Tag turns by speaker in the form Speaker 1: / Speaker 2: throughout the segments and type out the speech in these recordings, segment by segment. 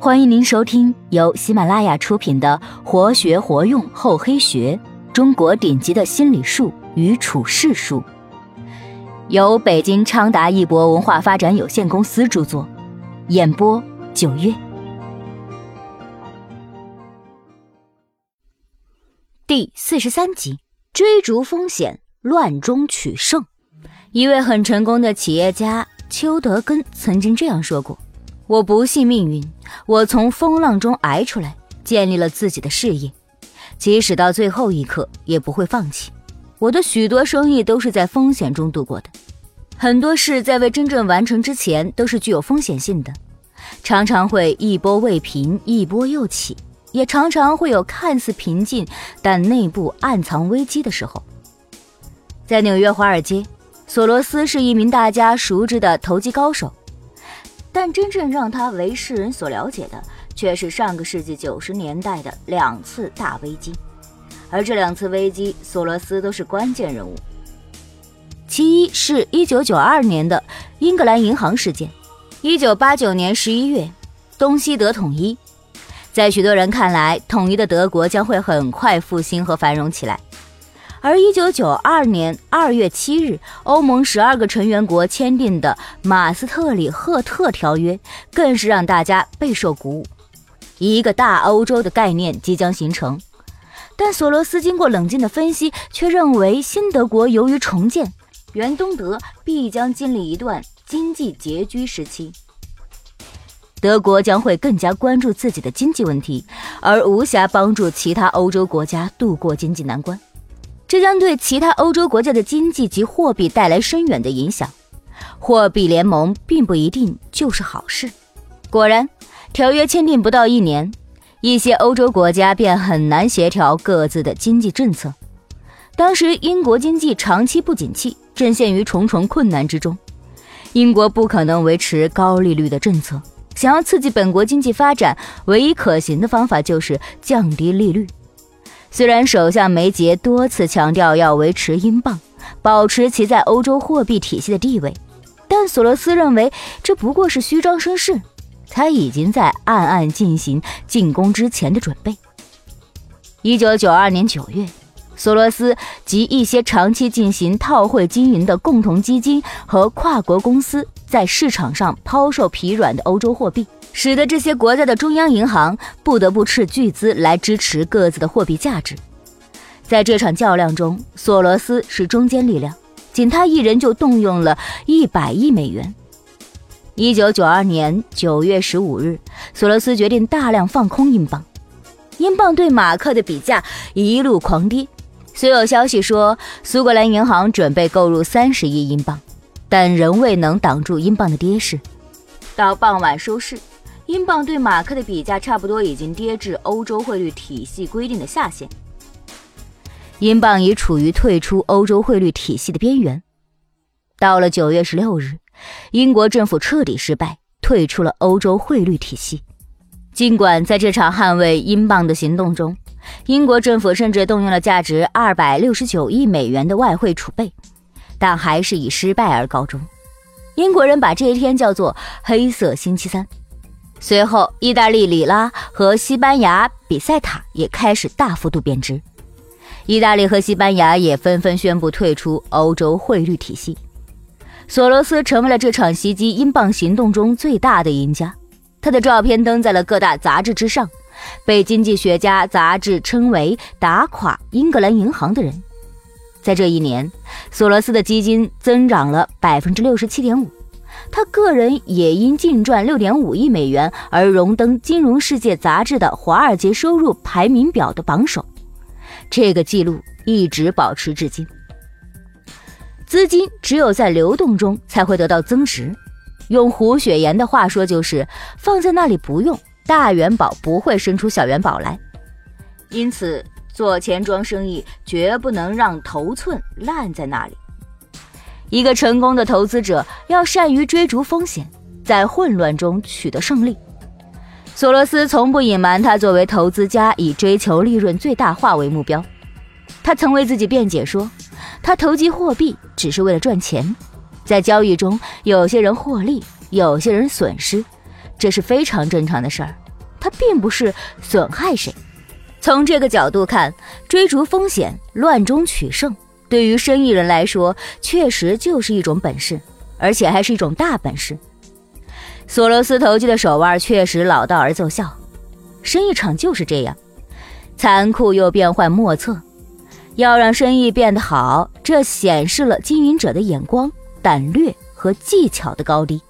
Speaker 1: 欢迎您收听由喜马拉雅出品的《活学活用厚黑学：中国顶级的心理术与处世术》，由北京昌达一博文化发展有限公司著作，演播九月。第四十三集：追逐风险，乱中取胜。一位很成功的企业家邱德根曾经这样说过。我不信命运，我从风浪中挨出来，建立了自己的事业，即使到最后一刻也不会放弃。我的许多生意都是在风险中度过的，很多事在未真正完成之前都是具有风险性的，常常会一波未平一波又起，也常常会有看似平静但内部暗藏危机的时候。在纽约华尔街，索罗斯是一名大家熟知的投机高手。但真正让他为世人所了解的，却是上个世纪九十年代的两次大危机，而这两次危机，索罗斯都是关键人物。其一是一九九二年的英格兰银行事件，一九八九年十一月，东西德统一，在许多人看来，统一的德国将会很快复兴和繁荣起来。而一九九二年二月七日，欧盟十二个成员国签订的马斯特里赫特条约，更是让大家备受鼓舞。一个大欧洲的概念即将形成，但索罗斯经过冷静的分析，却认为新德国由于重建，原东德必将经历一段经济拮据时期。德国将会更加关注自己的经济问题，而无暇帮助其他欧洲国家度过经济难关。这将对其他欧洲国家的经济及货币带来深远的影响。货币联盟并不一定就是好事。果然，条约签订不到一年，一些欧洲国家便很难协调各自的经济政策。当时，英国经济长期不景气，正陷于重重困难之中。英国不可能维持高利率的政策，想要刺激本国经济发展，唯一可行的方法就是降低利率。虽然首相梅杰多次强调要维持英镑，保持其在欧洲货币体系的地位，但索罗斯认为这不过是虚张声势。他已经在暗暗进行进攻之前的准备。一九九二年九月，索罗斯及一些长期进行套汇经营的共同基金和跨国公司在市场上抛售疲软的欧洲货币。使得这些国家的中央银行不得不斥巨资来支持各自的货币价值。在这场较量中，索罗斯是中坚力量，仅他一人就动用了一百亿美元。一九九二年九月十五日，索罗斯决定大量放空英镑，英镑对马克的比价一路狂跌。虽有消息说苏格兰银行准备购入三十亿英镑，但仍未能挡住英镑的跌势。到傍晚收市。英镑对马克的比价差不多已经跌至欧洲汇率体系规定的下限，英镑已处于退出欧洲汇率体系的边缘。到了九月十六日，英国政府彻底失败，退出了欧洲汇率体系。尽管在这场捍卫英镑的行动中，英国政府甚至动用了价值二百六十九亿美元的外汇储备，但还是以失败而告终。英国人把这一天叫做“黑色星期三”。随后，意大利里拉和西班牙比塞塔也开始大幅度贬值，意大利和西班牙也纷纷宣布退出欧洲汇率体系。索罗斯成为了这场袭击英镑行动中最大的赢家，他的照片登在了各大杂志之上，被经济学家杂志称为“打垮英格兰银行的人”。在这一年，索罗斯的基金增长了百分之六十七点五。他个人也因净赚六点五亿美元而荣登《金融世界》杂志的华尔街收入排名表的榜首，这个记录一直保持至今。资金只有在流动中才会得到增值，用胡雪岩的话说就是放在那里不用，大元宝不会生出小元宝来。因此，做钱庄生意绝不能让头寸烂在那里。一个成功的投资者要善于追逐风险，在混乱中取得胜利。索罗斯从不隐瞒，他作为投资家以追求利润最大化为目标。他曾为自己辩解说，他投机货币只是为了赚钱，在交易中有些人获利，有些人损失，这是非常正常的事儿。他并不是损害谁。从这个角度看，追逐风险、乱中取胜，对于生意人来说，确实就是一种本事，而且还是一种大本事。索罗斯投机的手腕确实老道而奏效，生意场就是这样，残酷又变幻莫测。要让生意变得好，这显示了经营者的眼光、胆略和技巧的高低。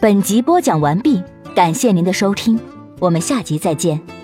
Speaker 1: 本集播讲完毕，感谢您的收听。我们下集再见。